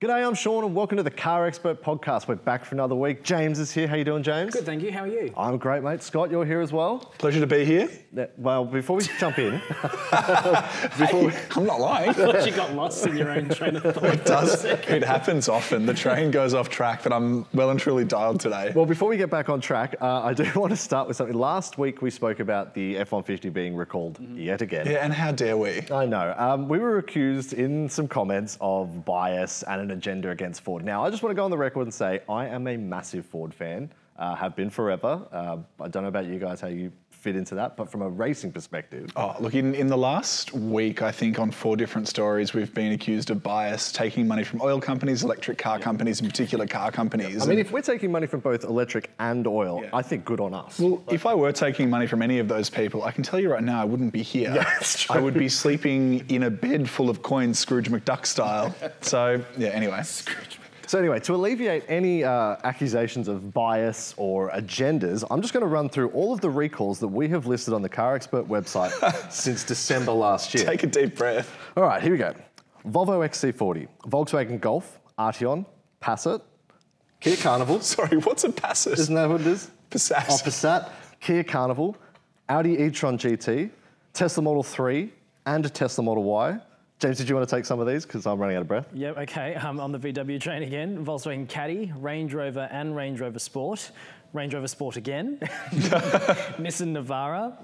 G'day, I'm Sean, and welcome to the Car Expert Podcast. We're back for another week. James is here. How you doing, James? Good, thank you. How are you? I'm great, mate. Scott, you're here as well. Pleasure to be here. Yeah, Well, before we jump in, before we, I'm not lying. Thought you got lost in your own train of thought. It does. It happens often. The train goes off track, but I'm well and truly dialed today. well, before we get back on track, uh, I do want to start with something. Last week we spoke about the F-150 being recalled yet again. Yeah, and how dare we? I know. Um, we were accused in some comments of bias and an agenda against Ford. Now, I just want to go on the record and say I am a massive Ford fan, uh, have been forever. Uh, I don't know about you guys, how you fit into that, but from a racing perspective, Oh, look, in, in the last week, I think on four different stories, we've been accused of bias, taking money from oil companies, electric car companies, in particular car companies. I mean, if we're taking money from both electric and oil, Yeah. I think good on us. Well, if I were taking money from any of those people, I can tell you right now, I wouldn't be here. Yeah, that's true. I would be sleeping in a bed full of coins, Scrooge McDuck style. so, yeah, anyway. So anyway, to alleviate any uh, accusations of bias or agendas, I'm just going to run through all of the recalls that we have listed on the Car Expert website since December last year. Take a deep breath. All right, here we go. Volvo XC40, Volkswagen Golf, Arteon, Passat, Kia Carnival. Sorry, what's a Passat? Isn't that what it is? Passat. Oh, Passat, Kia Carnival, Audi e-tron GT, Tesla Model 3, and a Tesla Model Y. James, did you want to take some of these? Because I'm running out of breath. Yep, okay. I'm on the VW train again. Volkswagen Caddy, Range Rover and Range Rover Sport. Range Rover Sport again. Nissan Navara,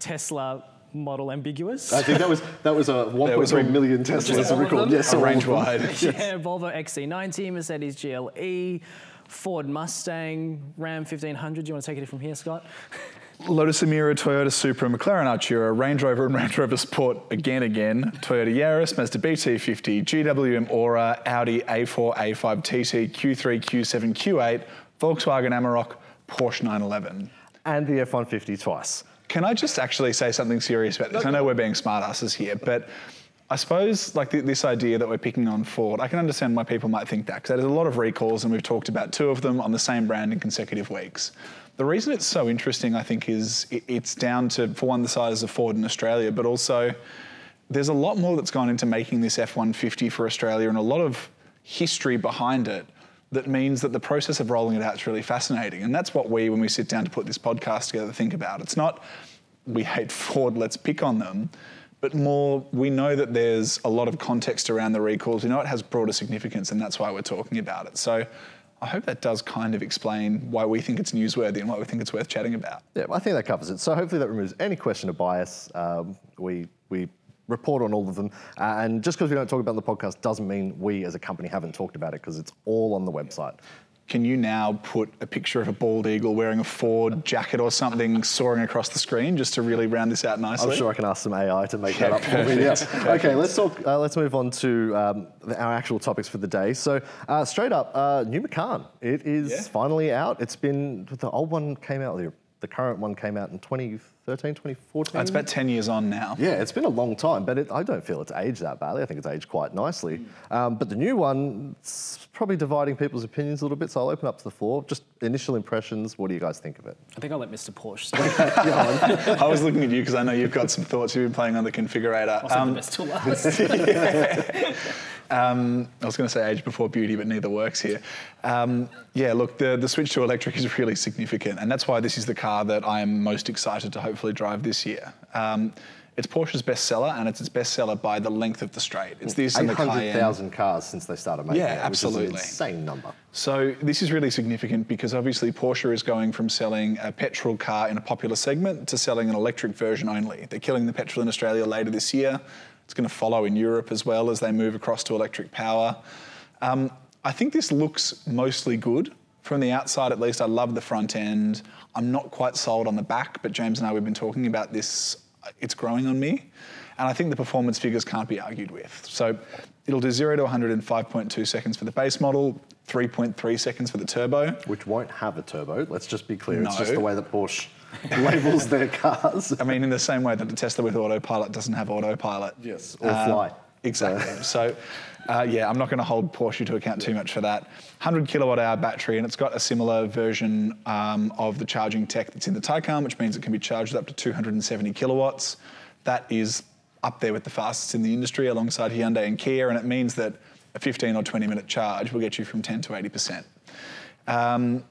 Tesla Model Ambiguous. I think that was that was a 1.3 was a- million Teslas all of recalled. Yes, a range them. wide. yeah, Volvo XC90, Mercedes GLE, Ford Mustang, Ram 1500. Do you want to take it from here, Scott? Lotus Emira, Toyota Supra, McLaren Artura, Range Rover and Range Rover Sport again, again, Toyota Yaris, Mazda BT50, GWM Aura, Audi A4, A5 TT, Q3, Q7, Q8, Volkswagen Amarok, Porsche 911. And the F-150 twice. Can I just actually say something serious about this? I know we're being smartasses here, but I suppose like th- this idea that we're picking on Ford, I can understand why people might think that because there's a lot of recalls, and we've talked about two of them on the same brand in consecutive weeks. The reason it's so interesting, I think, is it, it's down to for one the size of Ford in Australia, but also there's a lot more that's gone into making this F-150 for Australia, and a lot of history behind it that means that the process of rolling it out is really fascinating. And that's what we, when we sit down to put this podcast together, think about. It's not we hate Ford, let's pick on them, but more we know that there's a lot of context around the recalls. We know it has broader significance, and that's why we're talking about it. So I hope that does kind of explain why we think it's newsworthy and why we think it's worth chatting about. Yeah, I think that covers it. So hopefully that removes any question of bias. Um, we we report on all of them, uh, and just because we don't talk about the podcast doesn't mean we as a company haven't talked about it because it's all on the website. Can you now put a picture of a bald eagle wearing a Ford jacket or something soaring across the screen just to really round this out nicely? I'm sure I can ask some AI to make Yeah, that up for me. Yeah. Okay, let's talk. Uh, let's move on to um, the- our actual topics for the day. So, uh, straight up, uh, new Macan. It is Yeah. finally out. It's been the old one came out. The, the current one came out in 2013, 2014. It's about 10 years on now. Yeah, it's been a long time, but it, I don't feel it's aged that badly. I think it's aged quite nicely. Um, but the new one, it's probably dividing people's opinions a little bit. So I'll open up to the floor. Just initial impressions. What do you guys think of it? I think I'll let Mr. Porsche start. I was looking at you because I know you've got some thoughts. You've been playing on the configurator. I'll save Um, the best till last. Um, I was going to say age before beauty, but neither works here. Um, yeah, look, the, the switch to electric is really significant, and that's why this is the car that I am most excited to hopefully drive this year. Um, it's Porsche's best seller, and it's its best seller by the length of the straight. It's this and the Cayenne. 800,000 cars since they started making Yeah, it, which is an absolutely. insane number. So this is really significant because obviously Porsche is going from selling a petrol car in a popular segment to selling an electric version only. They're killing the petrol in Australia later this year. It's going to follow in Europe as well as they move across to electric power. Um, I think this looks mostly good. From the outside, at least, I love the front end. I'm not quite sold on the back, but James and I, we've been talking about this. It's growing on me. And I think the performance figures can't be argued with. So it'll do 0 to 100 in 5.2 seconds for the base model, 3.3 seconds for the turbo. Which won't have a turbo. Let's just be clear. It's just No. the way that Porsche labels their cars. I mean, in the same way that the Tesla with autopilot doesn't have autopilot. Yes, or fly. Exactly. so, uh, yeah, I'm not going to hold Porsche to account too much for that. 100 kilowatt hour battery, and it's got a similar version um, of the charging tech that's in the Taycan, which means it can be charged up to 270 kilowatts. That is up there with the fastest in the industry alongside Hyundai and Kia, and it means that a 15 or 20 minute charge will get you from 10 to 80%. Um,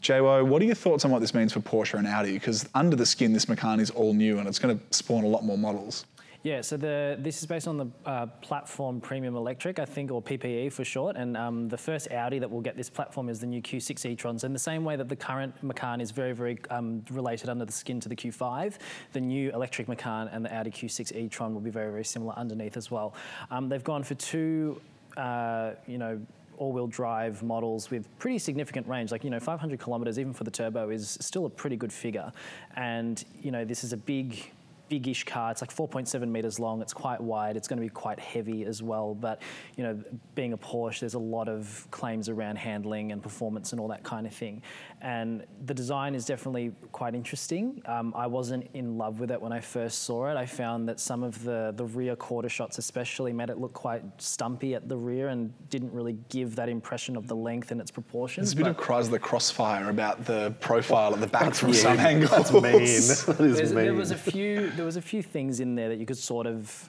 JWO, what are your thoughts on what this means for Porsche and Audi? Because under the skin, this Macan is all new and it's going to spawn a lot more models. Yeah, so the this is based on the uh, platform Premium Electric, I think, or PPE for short. And um, the first Audi that will get this platform is the new Q6 e-trons. In the same way that the current Macan is very, very um, related under the skin to the Q5, the new electric Macan and the Audi Q6 e-tron will be very, very similar underneath as well. Um, they've gone for two, uh, you know, all-wheel drive models with pretty significant range. Like you know, 500 kilometers even for the turbo is still a pretty good figure. And you know, this is a big big-ish car. It's like 4.7 meters long. It's quite wide. It's going to be quite heavy as well. But you know, being a Porsche, there's a lot of claims around handling and performance and all that kind of thing. And the design is definitely quite interesting. Um, I wasn't in love with it when I first saw it. I found that some of the the rear quarter shots, especially, made it look quite stumpy at the rear and didn't really give that impression of the length and its proportions. There's a bit of Chrysler Crossfire about the profile at the back from some angles. That's mean. That is There's- mean. there was a few there was a few things in there that you could sort of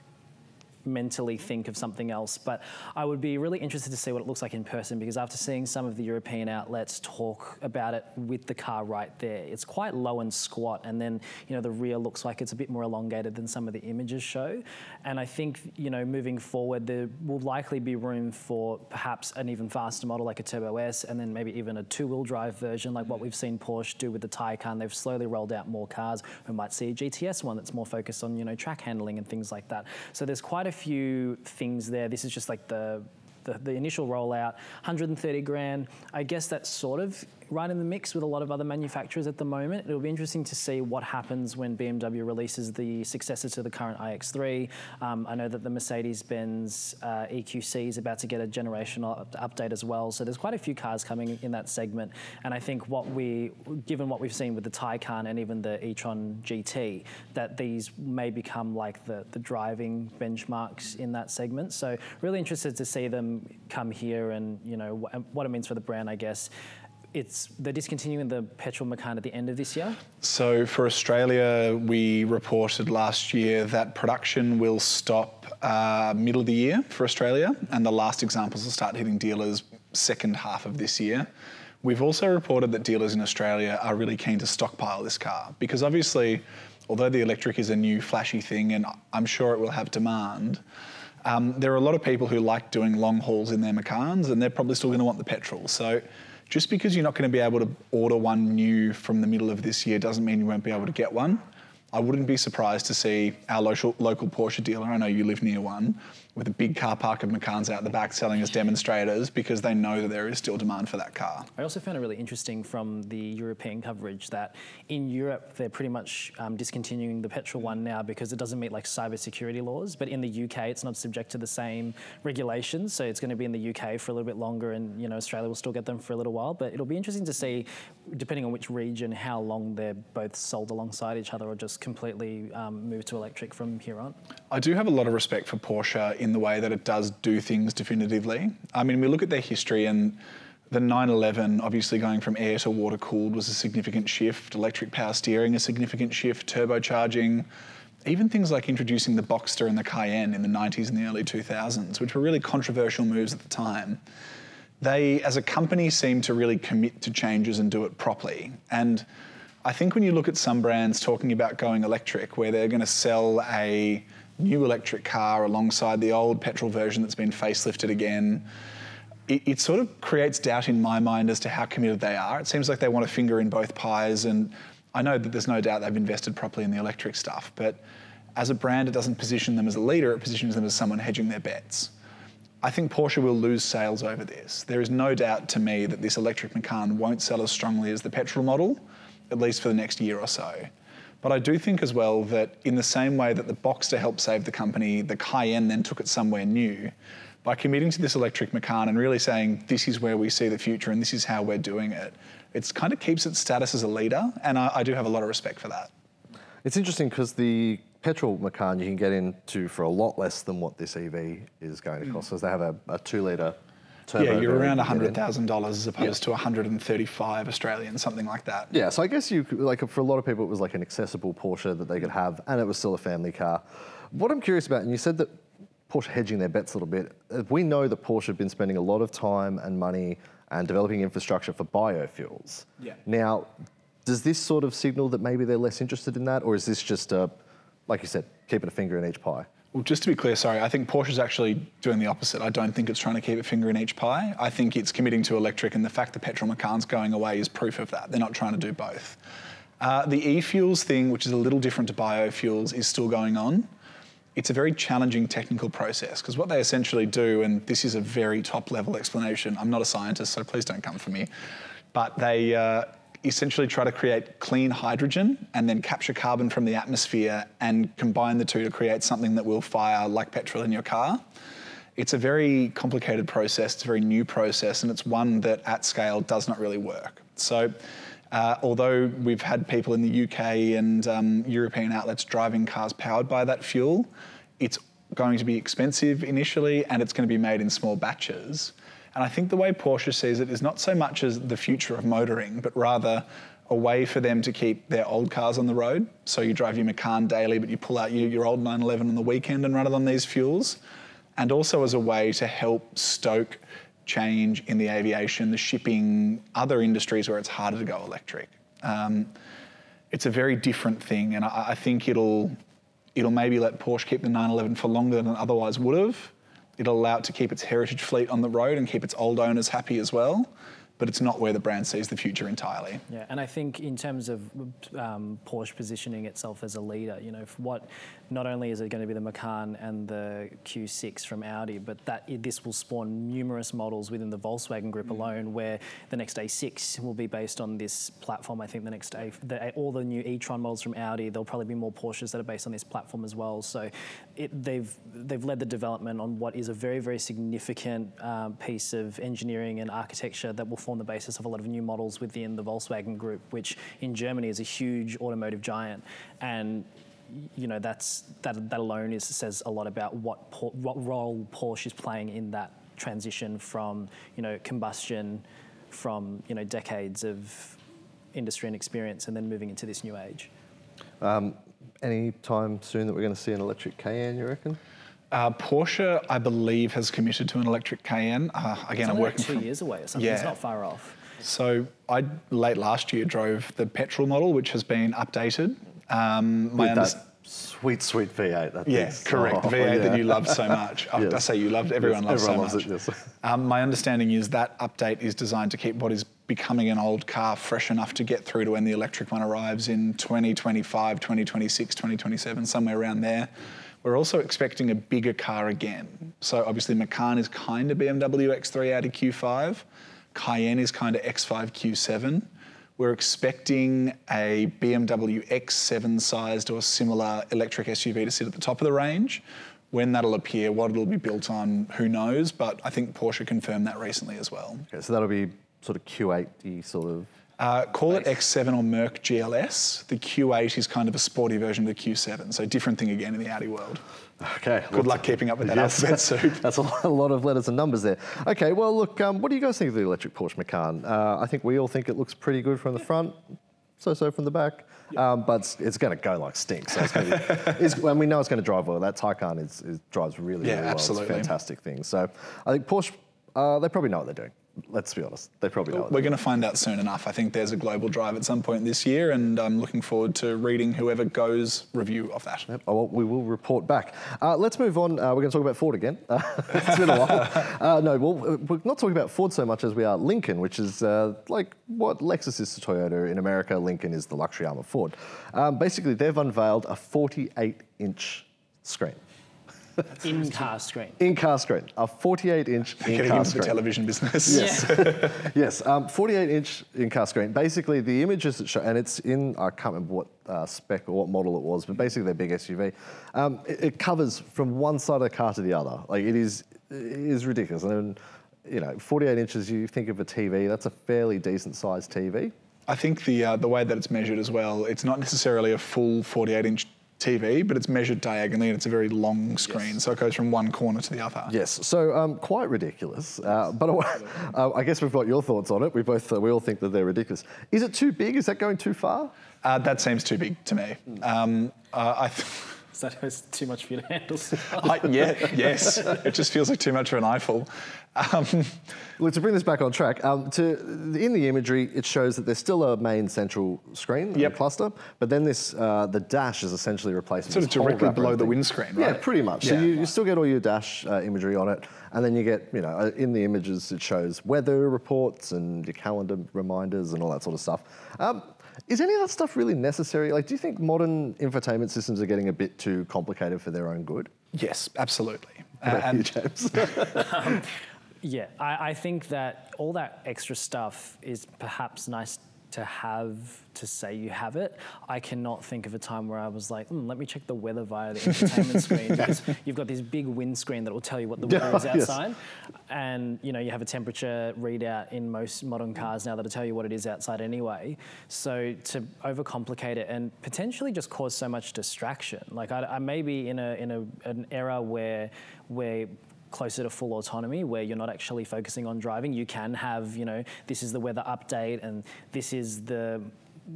mentally think of something else but i would be really interested to see what it looks like in person because after seeing some of the european outlets talk about it with the car right there it's quite low and squat and then you know the rear looks like it's a bit more elongated than some of the images show. And i think you know moving forward there will likely be room for perhaps an even faster model like a turbo s and then maybe even a two-wheel drive version like what we've seen porsche do with the taycan. They've slowly rolled out more cars. We might see a gts one that's more focused on you know track handling and things like that. So there's quite a few things there. This is just like the the, the initial rollout 130 grand. I guess that's sort of right in the mix with a lot of other manufacturers at the moment. It'll be interesting to see what happens when BMW releases the successor to the current iX3. Um, I know that the Mercedes-Benz uh, EQC is about to get a generational update as well. So there's quite a few cars coming in that segment. And I think what we, given what we've seen with the Taycan and even the e-tron GT, that these may become like the, the driving benchmarks in that segment. So really interested to see them come here and you know wh- what it means for the brand, I guess it's they're discontinuing the petrol Macan at the end of this year. So for Australia, we reported last year that production will stop uh, middle of the year for Australia, and the last examples will start hitting dealers second half of this year. We've also reported that dealers in Australia are really keen to stockpile this car because obviously, although the electric is a new flashy thing, and I'm sure it will have demand. Um, there are a lot of people who like doing long hauls in their Macans, and they're probably still going to want the petrol. So, just because you're not going to be able to order one new from the middle of this year doesn't mean you won't be able to get one. I wouldn't be surprised to see our local, local Porsche dealer, I know you live near one, with a big car park of Macans out the back selling as demonstrators because they know that there is still demand for that car. I also found it really interesting from the European coverage that in Europe they're pretty much um, discontinuing the petrol one now because it doesn't meet like cybersecurity laws. But in the UK, it's not subject to the same regulations, so it's going to be in the UK for a little bit longer, and you know Australia will still get them for a little while. But it'll be interesting to see, depending on which region, how long they're both sold alongside each other or just completely um, move to electric from here on. I do have a lot of respect for Porsche in the way that it does do things definitively. I mean, we look at their history and the 911 obviously going from air to water cooled was a significant shift, electric power steering a significant shift, turbocharging, even things like introducing the Boxster and the Cayenne in the 90s and the early 2000s, which were really controversial moves at the time. They, as a company, seem to really commit to changes and do it properly. And I think when you look at some brands talking about going electric, where they're going to sell a new electric car alongside the old petrol version that's been facelifted again, it, it, sort of creates doubt in my mind as to how committed they are. It seems like they want a finger in both pies, and I know that there's no doubt they've invested properly in the electric stuff, but as a brand, it doesn't position them as a leader, it positions them as someone hedging their bets. I think Porsche will lose sales over this. There is no doubt to me that this electric Macan won't sell as strongly as the petrol model, at least for the next year or so. But I do think as well that in the same way that the Boxster helped save the company, the Cayenne then took it somewhere new. By committing to this electric Macan and really saying this is where we see the future and this is how we're doing it, it kind of keeps its status as a leader, and I, I do have a lot of respect for that. It's interesting because the petrol Macan you can get into for a lot less than what this EV is going to cost, mm. because they have a, a two litre turbo. Yeah, you're around get in. $100,000 as opposed to 135 Australian, something like that. Yeah, so I guess you could- like for a lot of people it was like an accessible Porsche that they could have, and it was still a family car. What I'm curious about, and you said that Porsche hedging their bets a little bit. Uh, We know that Porsche have been spending a lot of time and money and developing infrastructure for biofuels. Yeah. Now, does this sort of signal that maybe they're less interested in that, or is this just a, like you said, keeping a finger in each pie? Well, just to be clear, sorry, I think Porsche is actually doing the opposite. I don't think it's trying to keep a finger in each pie. I think it's committing to electric, and the fact that petrol Macan's going away is proof of that. They're not trying to do both. Uh, the e-fuels thing, which is a little different to biofuels, is still going on. It's a very challenging technical process because what they essentially do, and this is a very top level explanation, I'm not a scientist, so please don't come for me, but they uh, essentially try to create clean hydrogen and then capture carbon from the atmosphere and combine the two to create something that will fire like petrol in your car. It's a very complicated process, it's a very new process, and it's one that at scale does not really work. So, uh, although we've had people in the UK and um, European outlets driving cars powered by that fuel, it's going to be expensive initially and it's going to be made in small batches. And I think the way Porsche sees it is not so much as the future of motoring, but rather a way for them to keep their old cars on the road. So you drive your Macan daily, but you pull out your, your old 911 on the weekend and run it on these fuels. And also as a way to help stoke change in the aviation, the shipping, other industries where it's harder to go electric. Um, it's a very different thing, and I, I think it'll it'll maybe let Porsche keep the 911 for longer than it otherwise would have. It'll allow it to keep its heritage fleet on the road and keep its old owners happy as well. But it's not where the brand sees the future entirely. Yeah, and I think in terms of um, Porsche positioning itself as a leader, you know, what not only is it going to be the Macan and the Q6 from Audi, but that this will spawn numerous models within the Volkswagen Group alone, where the next A6 will be based on this platform. I think the next A, the, all the new e-tron models from Audi, there'll probably be more Porsches that are based on this platform as well. So it, they've they've led the development on what is a very very significant um, piece of engineering and architecture that will form the basis of a lot of new models within the Volkswagen Group, which in Germany is a huge automotive giant, and you know that's that that alone is says a lot about what Por- what role Porsche is playing in that transition from you know combustion, from you know decades of industry and experience, and then moving into this new age. Any time soon that we're going to see an electric Cayenne, you reckon? Uh, Porsche, I believe, has committed to an electric Cayenne. Uh, again, It's I'm only like working two from. years away or something. It's not far off. So I late last year drove the petrol model, which has been updated. Um, my With underst- that sweet, sweet V8. That Yeah, thing's- correct. oh, V8 yeah. that you loved so much. I, I say you loved, everyone Yes, loves everyone so loves much. it, yes. Um, my understanding is that update is designed to keep what is becoming an old car fresh enough to get through to when the electric one arrives in 2025, 2026, 2027, somewhere around there. We're also expecting a bigger car again. So obviously Macan is kind of BMW X3 Audi Q5. Cayenne is kind of X5 Q7. We're expecting a BMW X7 sized or similar electric SUV to sit at the top of the range. When that'll appear, what it'll be built on, who knows? But I think Porsche confirmed that recently as well. Okay, so that'll be sort of Q8 sort of. Uh, call it X7 or Merc GLS. The Q8 is kind of a sporty version of the Q7, so different thing again in the Audi world. Okay. Good luck keeping up with that alphabet soup. That's a lot, of letters and numbers there. Okay, well, look, um, what do you guys think of the electric Porsche Macan? Uh, I think we all think it looks pretty good from the front, so so from the back. Um, but it's, it's going to go like stink. So it's going to be, it's, and we know it's going to drive well. That Taycan is, is, drives really, Yeah, really well. absolutely. It's a fantastic thing. So I think Porsche, uh, they probably know what they're doing. Let's be honest. They probably what We're going to find out soon enough. I think there's a global drive at some point this year, and I'm looking forward to reading whoever goes review of that. Yep, oh, well, we will report back. Uh, let's move on. Uh, we're going to talk about Ford again. Uh, it's been a while. Uh, no, well, uh, we're not talking about Ford so much as we are Lincoln, which is uh, like what Lexus is to Toyota in America. Lincoln is the luxury arm of Ford. Um, basically, they've unveiled a 48-inch screen, In car screen. in-car screen, a 48-inch in-car into the television business. Yeah. yes, um, 48 inch in car screen. Basically, the images that show, and it's in, I can't remember what uh, spec or what model it was, but basically their big SUV. Um, it, it covers from one side of the car to the other. Like it is, it is ridiculous. And then, you know, 48 inches, you think of a TV, that's a fairly decent sized TV. I think the uh, the way that it's measured as well, it's not necessarily a full 48 inch TV, but it's measured diagonally and it's a very long screen, so it goes from one corner to the other. Yes, so um, quite ridiculous. Uh, but uh, I guess we've got your thoughts on it. We both, uh, we all think that they're ridiculous. Is it too big? Is that going too far? Uh, that seems too big to me. Um, uh, I th- Is that is too much for you to handle? I, yeah, yes. It just feels like too much of an eyeful. Um, Well, to bring this back on track, um, to in the imagery, it shows that there's still a main central screen Yep. and cluster, but then this uh, the dash is essentially replaced. sort of directly below the thing. windscreen, Yeah, pretty much. So Yeah. you, you still get all your dash uh, imagery on it, and then you get, you know, uh, in the images it shows weather reports and your calendar reminders and all that sort of stuff. Um, is any of that stuff really necessary? Like, do you think modern infotainment systems are getting a bit too complicated for their own good? yes, absolutely. What about you, and James? Um, yeah, I, I think that all that extra stuff is perhaps nice to have to say you have it. I cannot think of a time where I was like, "Hmm, let me check the weather via the entertainment screen because you've got this big windscreen that will tell you what the weather is Yes. outside, and you know you have a temperature readout in most modern cars now that'll tell you what it is outside anyway. So to overcomplicate it and potentially just cause so much distraction, like I, I may be in a in a, an era where where closer to full autonomy where you're not actually focusing on driving. You can have you know this is the weather update and this is the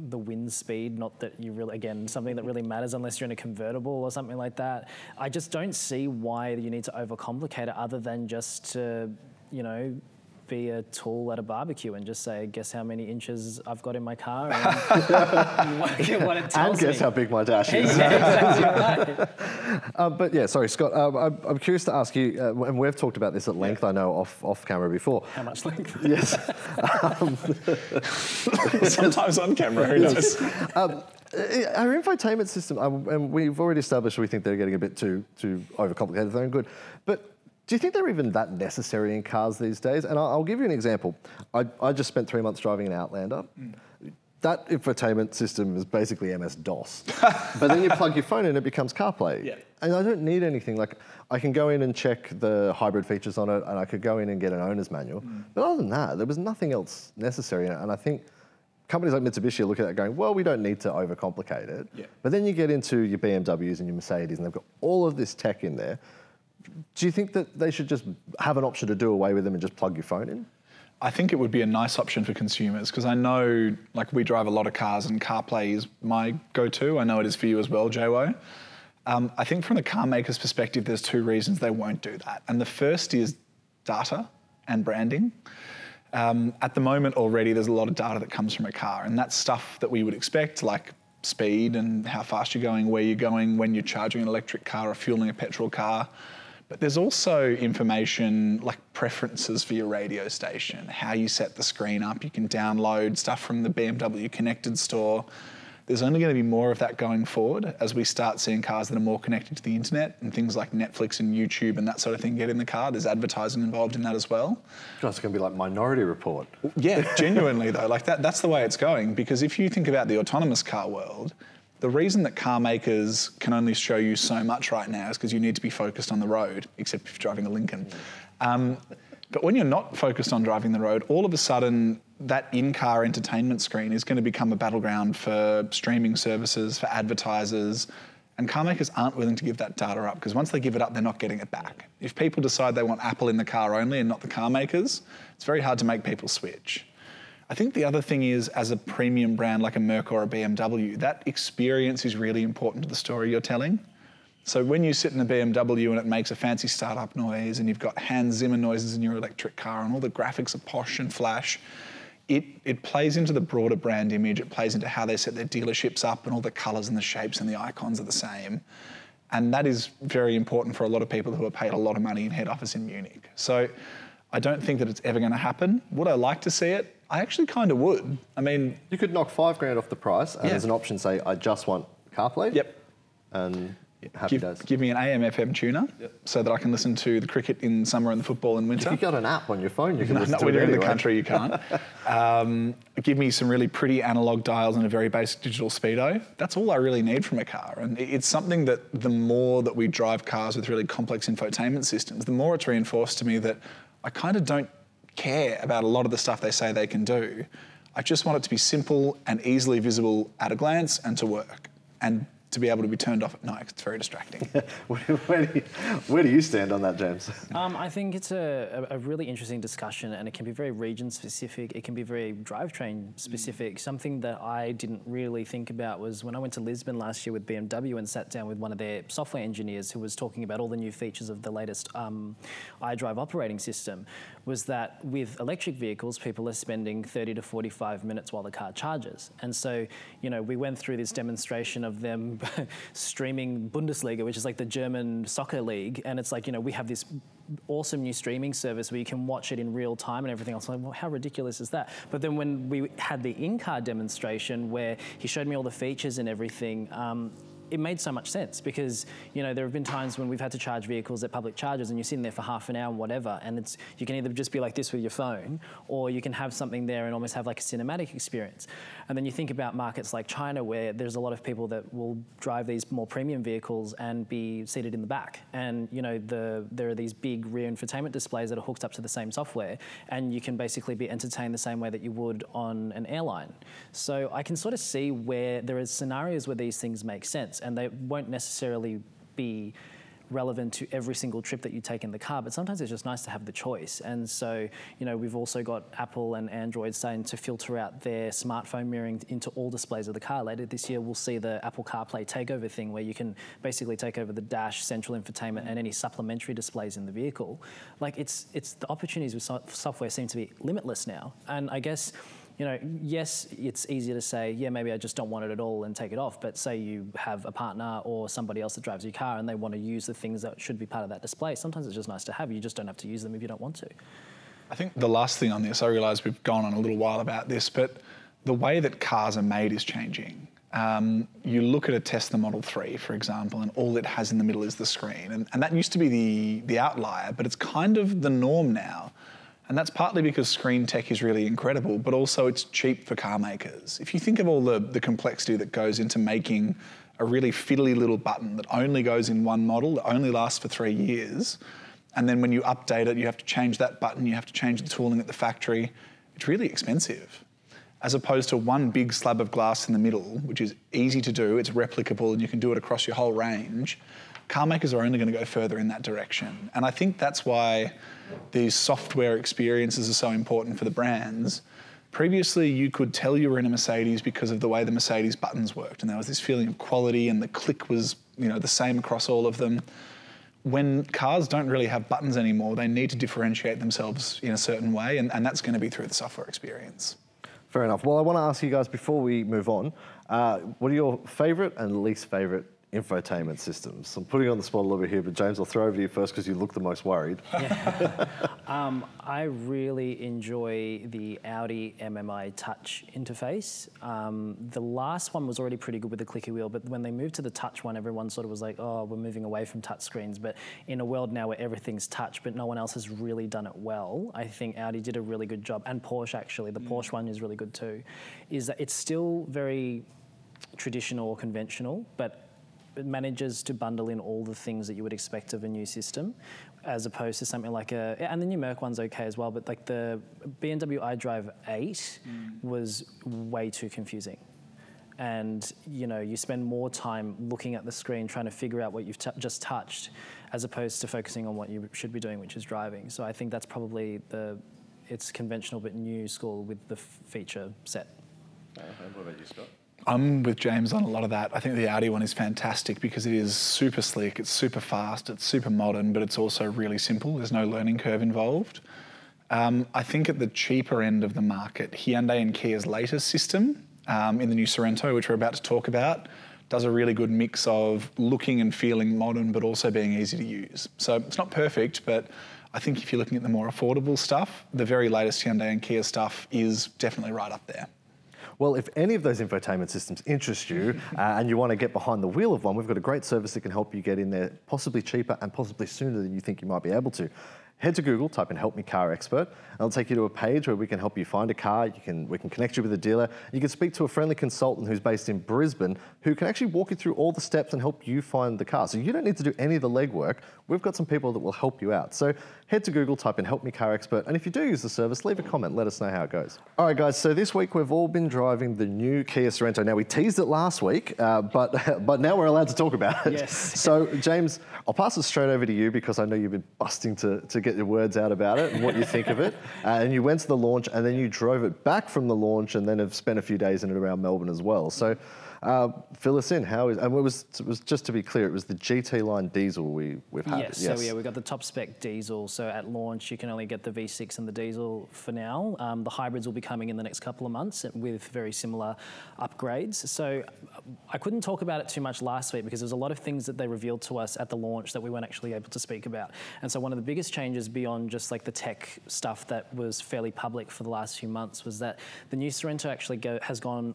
the wind speed not that you really again something that really matters unless you're in a convertible or something like that. I just don't see why you need to overcomplicate it other than just to you know be a tool at a barbecue and just say guess how many inches i've got in my car and what, what it tells and guess me. how big my dash is. yeah, exactly right. Uh, but yeah, sorry, Scott. Um, I'm, I'm curious to ask you, uh, and we've talked about this at length, I know, off, off camera before. how much length Yes. sometimes on camera, who knows? Um, uh, our infotainment system, um, and we've already established we think they're getting a bit too, too overcomplicated, they're not good. But do you think they're even that necessary in cars these days? And I'll, I'll give you an example. I, I just spent three months driving an Outlander. That infotainment system is basically MS DOS. but then you plug your phone in, it becomes CarPlay. Yeah. And I don't need anything. Like, I can go in and check the hybrid features on it, and I could go in and get an owner's manual. Mm. But other than that, there was nothing else necessary. And I think companies like Mitsubishi are looking at it going, well, we don't need to overcomplicate it. Yeah. But then you get into your BMWs and your Mercedes, and they've got all of this tech in there. Do you think that they should just have an option to do away with them and just plug your phone in? I think it would be a nice option for consumers because I know, like, we drive a lot of cars and CarPlay is my go-to. I know it is for you as well, JWO. Um, I think from the car maker's perspective, there's two reasons they won't do that, and the first is data and branding. Um, at the moment, already there's a lot of data that comes from a car, and that's stuff that we would expect, like speed and how fast you're going, where you're going, when you're charging an electric car or fueling a petrol car. But there's also information like preferences for your radio station, how you set the screen up. You can download stuff from the BMW connected store. There's only going to be more of that going forward as we start seeing cars that are more connected to the internet and things like Netflix and YouTube and that sort of thing get in the car. There's advertising involved in that as well. God, it's going to be like Minority Report. Yeah, genuinely though, like that, that's the way it's going. Because if you think about the autonomous car world, the reason that car makers can only show you so much right now is because you need to be focused on the road, except if you're driving a Lincoln. Um, but when you're not focused on driving the road, all of a sudden that in-car entertainment screen is going to become a battleground for streaming services, for advertisers, and car makers aren't willing to give that data up because once they give it up, they're not getting it back. If people decide they want Apple in the car only and not the car makers, it's very hard to make people switch. I think the other thing is, as a premium brand like a Merc or a BMW, that experience is really important to the story you're telling. So when you sit in a BMW and it makes a fancy startup noise and you've got Hans Zimmer noises in your electric car and all the graphics are posh and flash, it, it plays into the broader brand image. It plays into how they set their dealerships up and all the colours and the shapes and the icons are the same. And that is very important for a lot of people who are paid a lot of money in head office in Munich. So I don't think that it's ever going to happen. Would I like to see it? I actually kind of would. I mean, You could knock five grand off the price, and Yeah. there's an option say, I just want CarPlay. yep. And happy Give, days. give me an AM FM tuner so that I can listen to the cricket in summer and the football in If winter. you've got an app on your phone, you can listen not to when it you're in the anyway. country, you can't. um, give me some really pretty analog dials and a very basic digital speedo. That's all I really need from a car. And it- it's something that the more that we drive cars with really complex infotainment systems, the more it's reinforced to me that I kind of don't care about a lot of the stuff they say they can do. I just want it to be simple and easily visible at a glance and to work. And to be able to be turned off at night. it's very distracting. where, where do you, where do you stand on that, James? Um, I think it's a, a, a really interesting discussion, and it can be very region specific. It can be very drivetrain specific. Something that I didn't really think about was when I went to Lisbon last year with BMW and sat down with one of their software engineers who was talking about all the new features of the latest um, iDrive operating system. Was that with electric vehicles, people are spending 30 to 45 minutes while the car charges, and so you know we went through this demonstration of them streaming Bundesliga, which is like the German soccer league, and it's like you know we have this awesome new streaming service where you can watch it in real time and everything else. I'm like, well, how ridiculous is that? But then when we had the in-car demonstration where he showed me all the features and everything. Um, it made so much sense because you know there have been times when we've had to charge vehicles at public charges and you're sitting there for half an hour and whatever and it's you can either just be like this with your phone or you can have something there and almost have like a cinematic experience. And then you think about markets like China where there's a lot of people that will drive these more premium vehicles and be seated in the back. And you know the there are these big rear infotainment displays that are hooked up to the same software and you can basically be entertained the same way that you would on an airline. So I can sort of see where there are scenarios where these things make sense and they won't necessarily be relevant to every single trip that you take in the car, but sometimes it's just nice to have the choice. And so, you know, we've also got Apple and Android starting to filter out their smartphone mirroring into all displays of the car. Later this year, we'll see the Apple CarPlay takeover thing where you can basically take over the dash, central infotainment, and any supplementary displays in the vehicle. Like it's it's the opportunities with software seem to be limitless now, and I guess you know, yes, it's easier to say, yeah, maybe I just don't want it at all and take it off. But say you have a partner or somebody else that drives your car and they want to use the things that should be part of that display. Sometimes it's just nice to have. You just don't have to use them if you don't want to. I think the last thing on this, I realise we've gone on a little while about this, but the way that cars are made is changing. Um, you look at a Tesla Model 3, for example, and all it has in the middle is the screen. And, and that used to be the, the outlier, but it's kind of the norm now. And that's partly because screen tech is really incredible, but also it's cheap for car makers. If you think of all the, the complexity that goes into making a really fiddly little button that only goes in one model, that only lasts for three years, and then when you update it, you have to change that button, you have to change the tooling at the factory, it's really expensive. As opposed to one big slab of glass in the middle, which is easy to do, it's replicable, and you can do it across your whole range. Car makers are only going to go further in that direction. And I think that's why these software experiences are so important for the brands. Previously, you could tell you were in a Mercedes because of the way the Mercedes buttons worked, and there was this feeling of quality, and the click was, you know, the same across all of them. When cars don't really have buttons anymore, they need to differentiate themselves in a certain way, and, and that's going to be through the software experience. Fair enough. Well, I want to ask you guys before we move on, uh, what are your favourite and least favourite infotainment systems? I'm putting you on the spot a little bit here, but James, I'll throw over to you first because you look the most worried. Um, I really enjoy the Audi MMI Touch interface. Um, the last one was already pretty good with the clicky wheel, but when they moved to the touch one, everyone sort of was like, oh, we're moving away from touch screens. But in a world now where everything's touch, but no one else has really done it well, I think Audi did a really good job. And Porsche, actually, the Porsche one is really good too. Is that it's still very traditional or conventional, but it manages to bundle in all the things that you would expect of a new system, as opposed to something like a and the new Merc one's okay as well, but like the BMW iDrive 8 mm. was way too confusing. And you know, you spend more time looking at the screen trying to figure out what you've t- just touched, as opposed to focusing on what you should be doing, which is driving. So I think that's probably the it's conventional but new school with the f- feature set. Uh, what about you, Scott? I'm with James on a lot of that. I think the Audi one is fantastic because it is super slick, it's super fast, it's super modern, but it's also really simple. There's no learning curve involved. Um, I think at the cheaper end of the market, Hyundai and Kia's latest system um, in the new Sorento, which we're about to talk about, does a really good mix of looking and feeling modern, but also being easy to use. So it's not perfect, but I think if you're looking at the more affordable stuff, the very latest Hyundai and Kia stuff is definitely right up there. Well, if any of those infotainment systems interest you uh, and you want to get behind the wheel of one, we've got a great service that can help you get in there possibly cheaper and possibly sooner than you think you might be able to. Head to Google, type in "Help Me Car Expert," and it'll take you to a page where we can help you find a car. You can we can connect you with a dealer. You can speak to a friendly consultant who's based in Brisbane who can actually walk you through all the steps and help you find the car. So you don't need to do any of the legwork. We've got some people that will help you out. So head to Google, type in "Help Me Car Expert," and if you do use the service, leave a comment. Let us know how it goes. All right, guys. So this week we've all been driving the new Kia Sorento. Now we teased it last week, uh, but but now we're allowed to talk about it. Yes. So James, I'll pass it straight over to you because I know you've been busting to, to get your words out about it and what you think of it. Uh, and you went to the launch and then you drove it back from the launch and then have spent a few days in and around Melbourne as well. So uh, fill us in. How is? And it was, it was just to be clear, it was the GT line diesel we we've had. Yes, so yeah, we got the top spec diesel. So at launch, you can only get the V6 and the diesel for now. Um, the hybrids will be coming in the next couple of months with very similar upgrades. So I couldn't talk about it too much last week because there's a lot of things that they revealed to us at the launch that we weren't actually able to speak about. And so one of the biggest changes beyond just like the tech stuff that was fairly public for the last few months was that the new Sorento actually go, has gone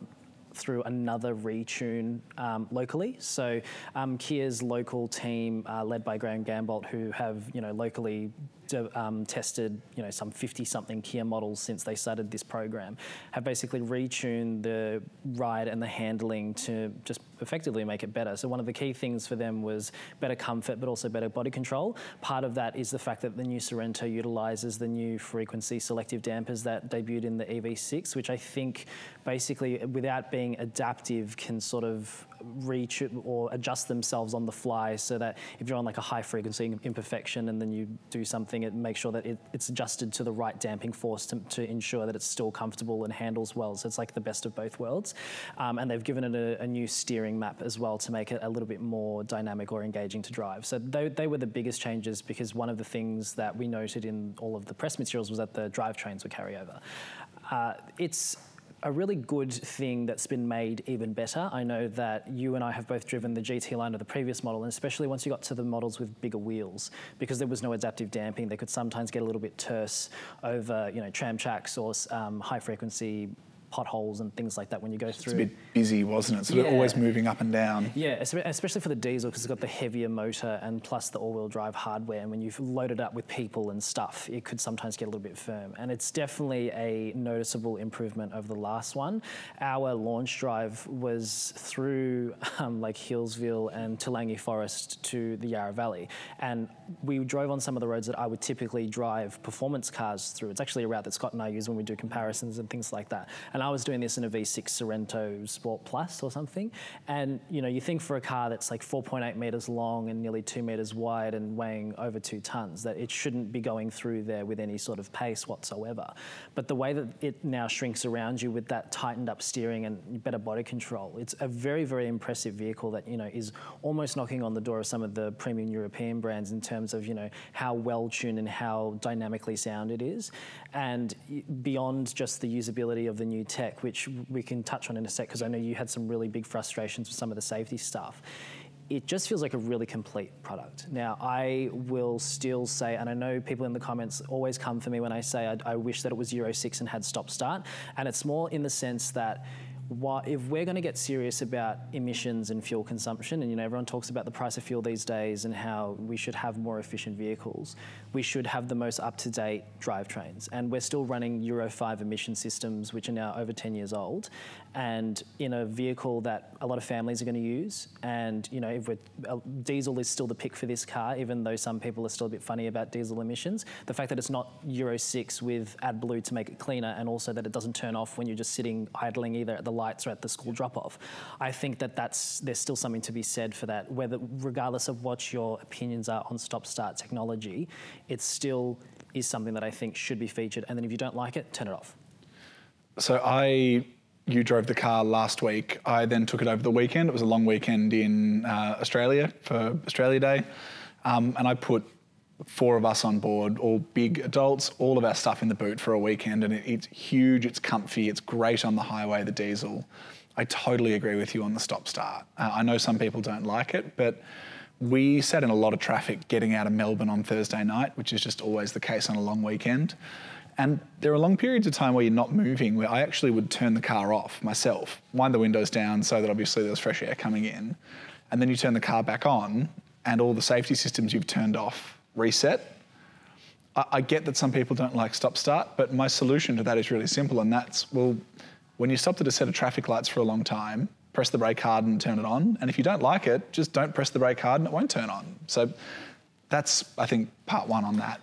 through another retune um, locally. So um, Kia's local team, uh, led by Graeme Gambold, who have you know locally um, tested you know some 50 something Kia models since they started this program, have basically retuned the ride and the handling to just effectively make it better. So one of the key things for them was better comfort, but also better body control. Part of that is the fact that the new Sorento utilizes the new frequency selective dampers that debuted in the EV6, which I think basically, without being adaptive, can sort of reach or adjust themselves on the fly so that if you're on like a high frequency imperfection and then you do something, it makes sure that it, it's adjusted to the right damping force to, to, ensure that it's still comfortable and handles well. So it's like the best of both worlds. Um, and they've given it a, a, new steering map as well to make it a little bit more dynamic or engaging to drive. So they, they were the biggest changes because one of the things that we noted in all of the press materials was that the drivetrains were carryover. Uh, it's a really good thing that's been made even better. I know that you and I have both driven the GT line of the previous model, and especially once you got to the models with bigger wheels, because there was no adaptive damping, they could sometimes get a little bit terse over, you know, tram tracks or um, high frequency potholes and things like that when you go through. It's a bit busy, wasn't it? So yeah. they're always moving up and down. Yeah, especially for the diesel because it's got the heavier motor and plus the all-wheel drive hardware. And when you've loaded up with people and stuff, it could sometimes get a little bit firm. And it's definitely a noticeable improvement over the last one. Our launch drive was through um, like Healesville and Toolangi Forest to the Yarra Valley, and we drove on some of the roads that I would typically drive performance cars through. It's actually a route that Scott and I use when we do comparisons and things like that. And and I was doing this in a V6 Sorento Sport Plus or something. And you know, you think for a car that's like 4.8 meters long and nearly two meters wide and weighing over two tons, that it shouldn't be going through there with any sort of pace whatsoever. But the way that it now shrinks around you with that tightened up steering and better body control, it's a very, very impressive vehicle that you know is almost knocking on the door of some of the premium European brands in terms of you know how well tuned and how dynamically sound it is, and beyond just the usability of the new tech, which we can touch on in a sec, because I know you had some really big frustrations with some of the safety stuff. It just feels like a really complete product. Now, I will still say, and I know people in the comments always come for me when I say I, I wish that it was Euro 6 and had stop start. And it's more in the sense that why, if we're going to get serious about emissions and fuel consumption, and you know everyone talks about the price of fuel these days and how we should have more efficient vehicles, we should have the most up-to-date drivetrains. And we're still running Euro 5 emission systems, which are now over 10 years old, and in a vehicle that a lot of families are going to use. And you know, if we're, uh, diesel is still the pick for this car, even though some people are still a bit funny about diesel emissions. The fact that it's not Euro 6 with AdBlue to make it cleaner, and also that it doesn't turn off when you're just sitting idling either at the lights at the school drop-off. I think that that's there's still something to be said for that. Whether regardless of what your opinions are on stop-start technology, it still is something that I think should be featured. And then if you don't like it, turn it off. So I you drove the car last week. I then took it over the weekend. It was a long weekend in uh, Australia for Australia Day. Um, and I put four of us on board, all big adults, all of our stuff in the boot for a weekend, and it, it's huge, it's comfy, it's great on the highway, the diesel. I totally agree with you on the stop start. Uh, I know some people don't like it, but we sat in a lot of traffic getting out of Melbourne on Thursday night, which is just always the case on a long weekend. And there are long periods of time where you're not moving, where I actually would turn the car off myself, wind the windows down so that obviously there's fresh air coming in. And then you turn the car back on, and all the safety systems you've turned off reset. I, I get that some people don't like stop start, but my solution to that is really simple, and that's well, when you stopped at a set of traffic lights for a long time, press the brake hard and turn it on. And if you don't like it, just don't press the brake hard and it won't turn on. So that's, I think, part one on that.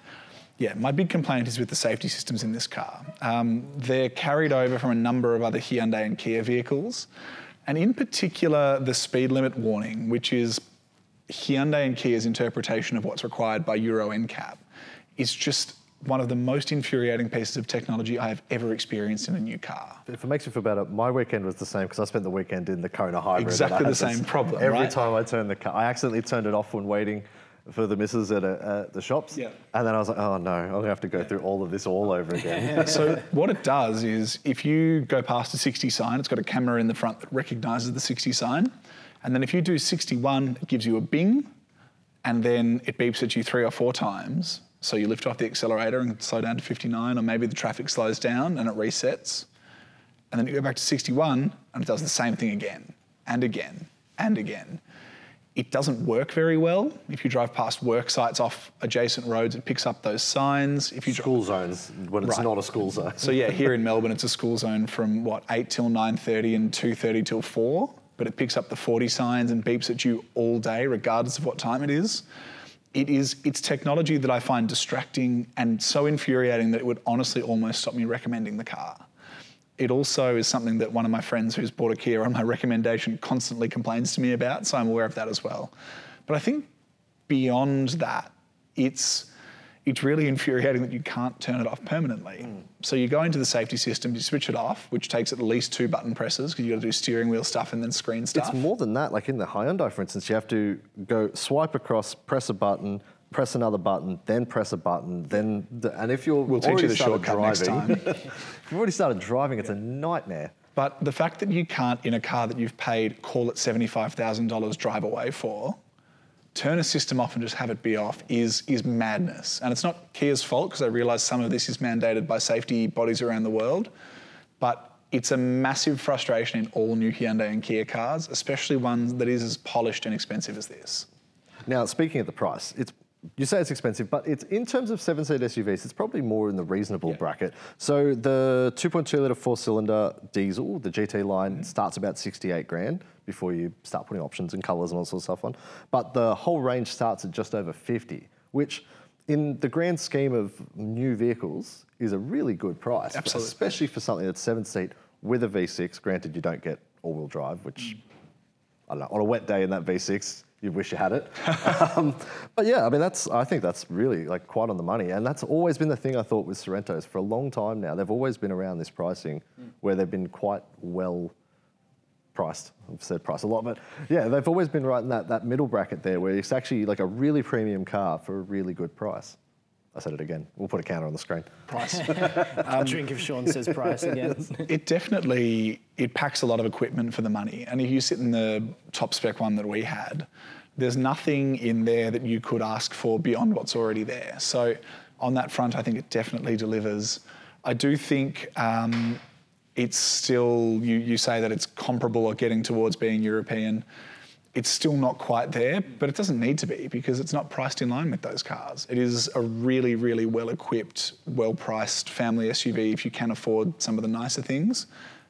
Yeah, my big complaint is with the safety systems in this car. Um, they're carried over from a number of other Hyundai and Kia vehicles, and in particular, the speed limit warning, which is Hyundai and Kia's interpretation of what's required by Euro NCAP, is just one of the most infuriating pieces of technology I have ever experienced in a new car. If it makes you feel better, my weekend was the same because I spent the weekend in the Kona hybrid. Exactly the this same problem, Every right? time I turned the car, I accidentally turned it off when waiting for the missus at, a, at the shops. Yeah. And then I was like, oh no, I'm gonna have to go through all of this all over again. so what it does is if you go past a 60 sign, it's got a camera in the front that recognizes the 60 sign. And then if you do 61, it gives you a bing, and then it beeps at you three or four times. So you lift off the accelerator and slow down to 59, or maybe the traffic slows down and it resets. And then you go back to 61 and it does the same thing again and again and again. It doesn't work very well. If you drive past work sites off adjacent roads, it picks up those signs. If you school zones when it's Right. not a school zone. so yeah, here in Melbourne, it's a school zone from what eight till nine thirty and two thirty till four. But it picks up the forty signs and beeps at you all day, regardless of what time it is. It is it's technology that I find distracting and so infuriating that it would honestly almost stop me recommending the car. It also is something that one of my friends who's bought a Kia on my recommendation constantly complains to me about, so I'm aware of that as well. But I think beyond that, it's it's really infuriating that you can't turn it off permanently. So you go into the safety system, you switch it off, which takes at least two button presses because you got to do steering wheel stuff and then screen stuff. It's more than that. Like in the Hyundai, for instance, you have to go swipe across, press a button, press another button, then press a button, then the, and if you're We'll teach you the shortcut next driving, time. if you've already started driving, it's a nightmare. But the fact that you can't, in a car that you've paid, call it $75,000 drive away for, turn a system off and just have it be off is, is madness. And it's not Kia's fault because I realise some of this is mandated by safety bodies around the world. But it's a massive frustration in all new Hyundai and Kia cars, especially one that is as polished and expensive as this. Now, speaking of the price, it's you say it's expensive, but it's in terms of seven-seat SUVs, it's probably more in the reasonable bracket. So the 2.2 litre four-cylinder diesel, the GT line, mm-hmm. starts about 68 grand before you start putting options and colours and all sorts of stuff on. But the whole range starts at just over 50, which in the grand scheme of new vehicles is a really good price, Absolutely. especially for something that's seven-seat with a V6. Granted, you don't get all-wheel drive, which mm. I don't know, on a wet day in that V6, you wish you had it. um, but yeah, I mean, that's I think that's really like quite on the money, and that's always been the thing I thought with Sorentos for a long time now. They've always been around this pricing, where they've been quite well priced. I've said price a lot, but yeah, they've always been right in that that middle bracket there, where it's actually like a really premium car for a really good price. I said it again. We'll put a counter on the screen. Price. A drink if Sean says price again. it definitely it packs a lot of equipment for the money. And if you sit in the top spec one that we had, there's nothing in there that you could ask for beyond what's already there. So on that front, I think it definitely delivers. I do think um, it's still you, you say that it's comparable or getting towards being European. It's still not quite there, but it doesn't need to be because it's not priced in line with those cars. It is a really, really well equipped, well priced family SUV if you can afford some of the nicer things.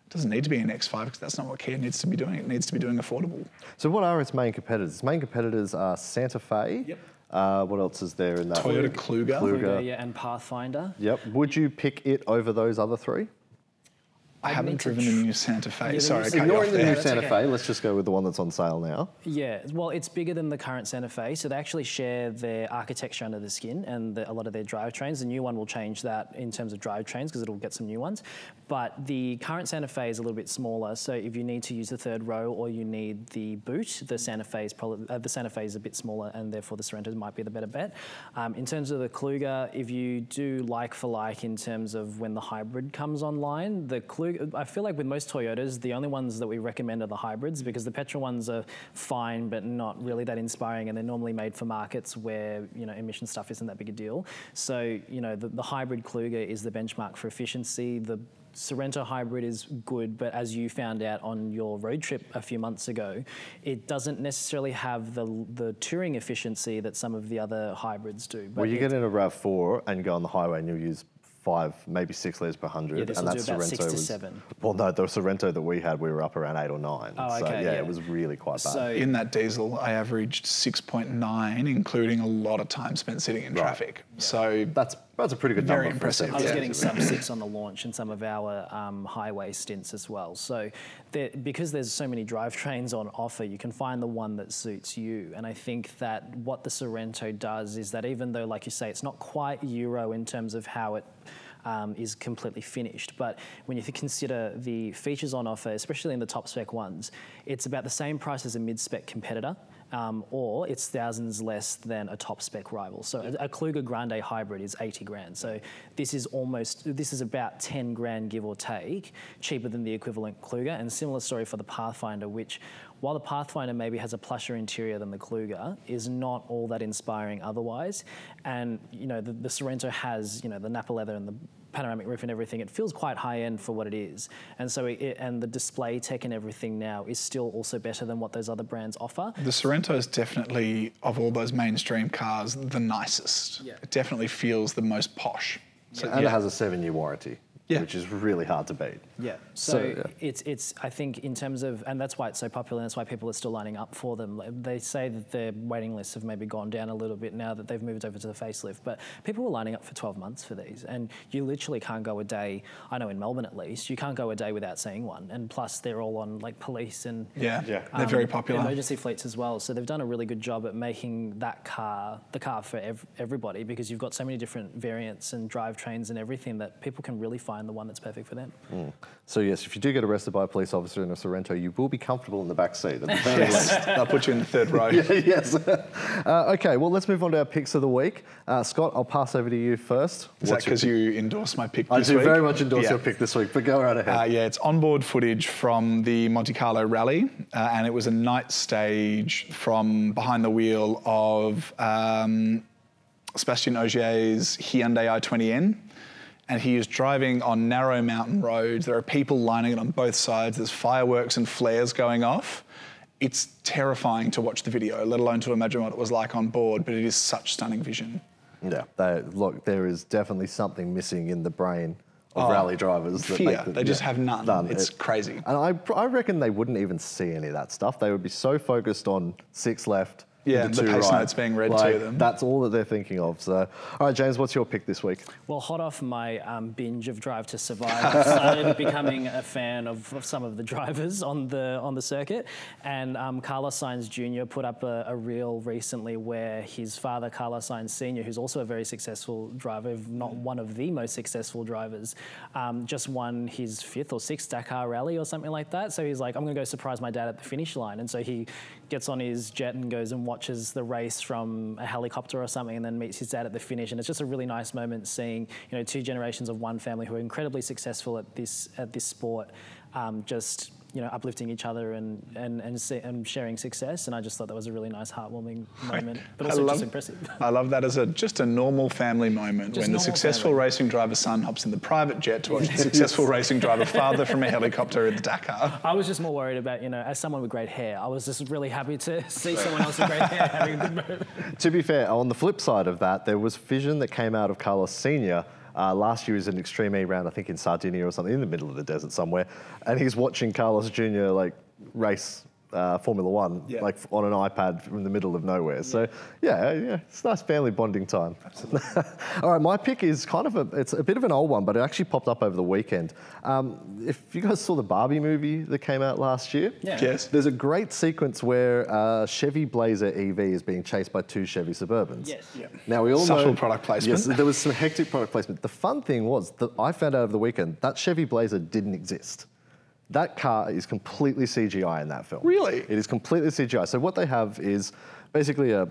It doesn't need to be an X5 because that's not what Kia needs to be doing. It needs to be doing affordable. So what are its main competitors? Its main competitors are Santa Fe. Yep. Uh, what else is there in that? Toyota Kluger. Kluger. Kluger, yeah, and Pathfinder. Yep. Would you pick it over those other three? I I'd haven't need to driven the new Santa Fe. Yeah, Sorry, new I cut you Ignoring off the new there. that's Santa okay. Fe, let's just go with the one that's on sale now. Yeah, well, it's bigger than the current Santa Fe, so they actually share their architecture under the skin and the, a lot of their drivetrains. The new one will change that in terms of drivetrains because it'll get some new ones. But the current Santa Fe is a little bit smaller, so if you need to use the third row or you need the boot, the Santa Fe is probably uh, the Santa Fe is a bit smaller, and therefore the Sorento might be the better bet. Um, in terms of the Kluger, if you do like for like in terms of when the hybrid comes online, the Kluger, I feel like with most Toyotas, the only ones that we recommend are the hybrids because the petrol ones are fine but not really that inspiring, and they're normally made for markets where you know emission stuff isn't that big a deal. So you know the, the hybrid Kluger is the benchmark for efficiency. The Sorento hybrid is good, but as you found out on your road trip a few months ago, it doesn't necessarily have the the touring efficiency that some of the other hybrids do. But Well, you get in a RAV4 and go on the highway and you'll use five, maybe six litres per hundred. Yeah, this and will that do about six Sorento to was, seven. Well, no, the Sorento that we had, we were up around eight or nine. Oh, so okay, yeah, yeah. it was really quite bad. So- In that diesel, I averaged 6.9, including a lot of time spent sitting in Right. traffic. So that's that's a pretty good Very number. a impressive. I was getting sub six on the launch in some of our um, highway stints as well. So there, because there's so many drivetrains on offer, you can find the one that suits you. And I think that what the Sorento does is that even though, like you say, it's not quite Euro in terms of how it um, is completely finished. But when you consider the features on offer, especially in the top spec ones, it's about the same price as a mid spec competitor. Um, or it's thousands less than a top spec rival. So a, a Kluger Grande hybrid is 80 grand. So this is almost, this is about 10 grand give or take, cheaper than the equivalent Kluger. And similar story for the Pathfinder, which while the Pathfinder maybe has a plusher interior than the Kluger, is not all that inspiring otherwise. And you know the, the Sorento has you know the Nappa leather and the panoramic roof and everything. It feels quite high end for what it is. And so it, it- and the display tech and everything now is still also better than what those other brands offer. the Sorento is definitely, of all those mainstream cars, the nicest. Yeah. It definitely feels the most posh. So, and yeah. it has a seven-year warranty, Yeah. which is really hard to beat. Yeah. So, So, yeah. it's it's I think in terms of and that's why it's so popular and that's why people are still lining up for them. They say that their waiting lists have maybe gone down a little bit now that they've moved over to the facelift, but people were lining up for 12 months for these and you literally can't go a day, I know in Melbourne at least, you can't go a day without seeing one. And plus they're all on like police and yeah, Yeah. they're very um, popular. Emergency fleets as well. So they've done a really good job at making that car the car for ev- everybody because you've got so many different variants and drivetrains and everything that people can really find the one that's perfect for them. So yes, if you do get arrested by a police officer in a Sorento, you will be comfortable in the back seat. At the very least. Yes, they'll put you in the third row. yes. Uh, okay, well, let's move on to our picks of the week. Uh, Scott, I'll pass over to you first. Is that What's because you endorse my pick I do week? very much endorse Yeah. your pick this week, but go right ahead. Uh, yeah, it's onboard footage from the Monte Carlo rally, uh, and it was a night stage from behind the wheel of um, Sébastien Ogier's Hyundai i20N. And he is driving on narrow mountain roads. There are people lining it on both sides. There's fireworks and flares going off. It's terrifying to watch the video, let alone to imagine what it was like on board, but it is such stunning vision. yeah, they, look, there is definitely something missing in the brain of Oh, rally drivers. that fear. them- They just have none. It's It- crazy. And I, I reckon they wouldn't even see any of that stuff. They would be so focused on six left. Yeah, into the two pace right. notes being read to them. That's all that they're thinking of. So, all right, James, what's your pick this week? Well, hot off my um, binge of Drive to Survive, I started becoming a fan of, of some of the drivers on the on the circuit. And um, Carlos Sainz Jr. put up a, a reel recently where his father, Carlos Sainz Sr., who's also a very successful driver, if not one of the most successful drivers, um, just won his fifth or sixth Dakar rally or something like that. So he's like, I'm going to go surprise my dad at the finish line. And so he gets on his jet and goes and watches the race from a helicopter or something and then meets his dad at the finish. And it's just a really nice moment seeing, you know, two generations of one family who are incredibly successful at this at this sport, um, just you know, uplifting each other and and and, se- and sharing success. And I just thought that was a really nice, heartwarming moment, but I also love- just impressive. I love that as a just a normal family moment Just when the successful family. racing driver's son hops in the private jet to watch the successful racing driver father from a helicopter at the Dakar. I was just more worried about, you know, as someone with great hair, I was just really happy to see someone else with great hair having a good moment. To be fair, on the flip side of that, there was vision that came out of Carlos Senior. Uh, last year was an Extreme E round, I think in Sardinia or something, in the middle of the desert somewhere, and he's watching Carlos Jr. like race uh, Formula One, Yeah. like on an iPad from the middle of nowhere. So yeah, yeah, it's nice family bonding time. All right, my pick is kind of a, it's a bit of an old one, but it actually popped up over the weekend. Um, if you guys saw the Barbie movie that came out last year, Yeah. Yes. there's a great sequence where uh, Chevy Blazer EV is being chased by two Chevy Suburbans. Yes. Yeah. Now we all Subtle know, product placement. Yes, there was some hectic product placement. The fun thing was that I found out over the weekend that Chevy Blazer didn't exist. That car is completely CGI in that film. Really? It is completely CGI. So what they have is basically a,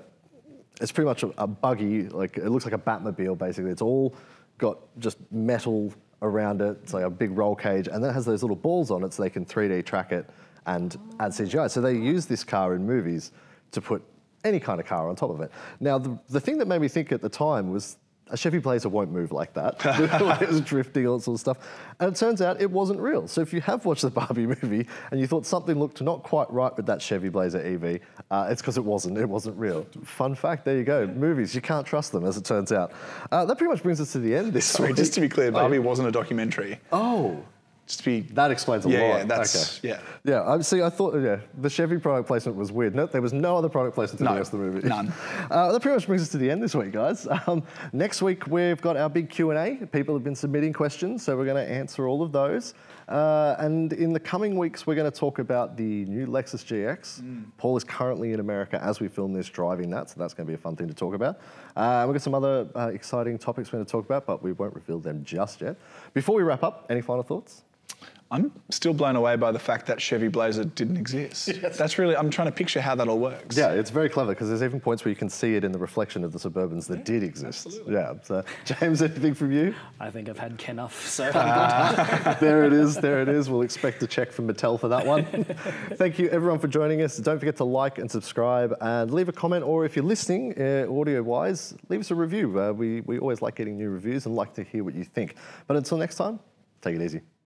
it's pretty much a, a buggy, like it looks like a Batmobile basically. It's all got just metal around it. It's like a big roll cage, and then it has those little balls on it so they can 3D track it and add CGI. So they use this car in movies to put any kind of car on top of it. Now, the, the thing that made me think at the time was a Chevy Blazer won't move like that. it was drifting, all that sort of stuff. And it turns out it wasn't real. So if you have watched the Barbie movie and you thought something looked not quite right with that Chevy Blazer EV, uh, it's because it wasn't. It wasn't real. Fun fact, there you go. Movies, you can't trust them, as it turns out. Uh, that pretty much brings us to the end of this Sorry, week. just to be clear, Barbie wasn't a documentary. Oh, Just to be that explains a Yeah, lot. yeah, that's- okay. yeah. Yeah, I see. I thought yeah, the Chevy product placement was weird. No, there was no other product placement in No, the rest of the movie. none. Uh, that pretty much brings us to the end this week, guys. Um, next week we've got our big Q and A. People have been submitting questions, so we're going to answer all of those. Uh, and in the coming weeks, we're going to talk about the new Lexus GX. Mm. Paul is currently in America as we film this, driving that, so that's going to be a fun thing to talk about. Uh, we've got some other uh, exciting topics we're going to talk about, but we won't reveal them just yet. Before we wrap up, any final thoughts? I'm still blown away by the fact that Chevy Blazer didn't exist. That's really, I'm trying to picture how that all works. Yeah, it's very clever because there's even points where you can see it in the reflection of the Suburbans that did exist. Yeah. So, James, anything from you? I think I've had enough, so I'm good. there it is. There it is. We'll expect a check from Mattel for that one. Thank you, everyone, for joining us. Don't forget to like and subscribe and leave a comment, or if you're listening uh, audio-wise, leave us a review. Uh, we we always like getting new reviews and like to hear what you think. But until next time, take it easy.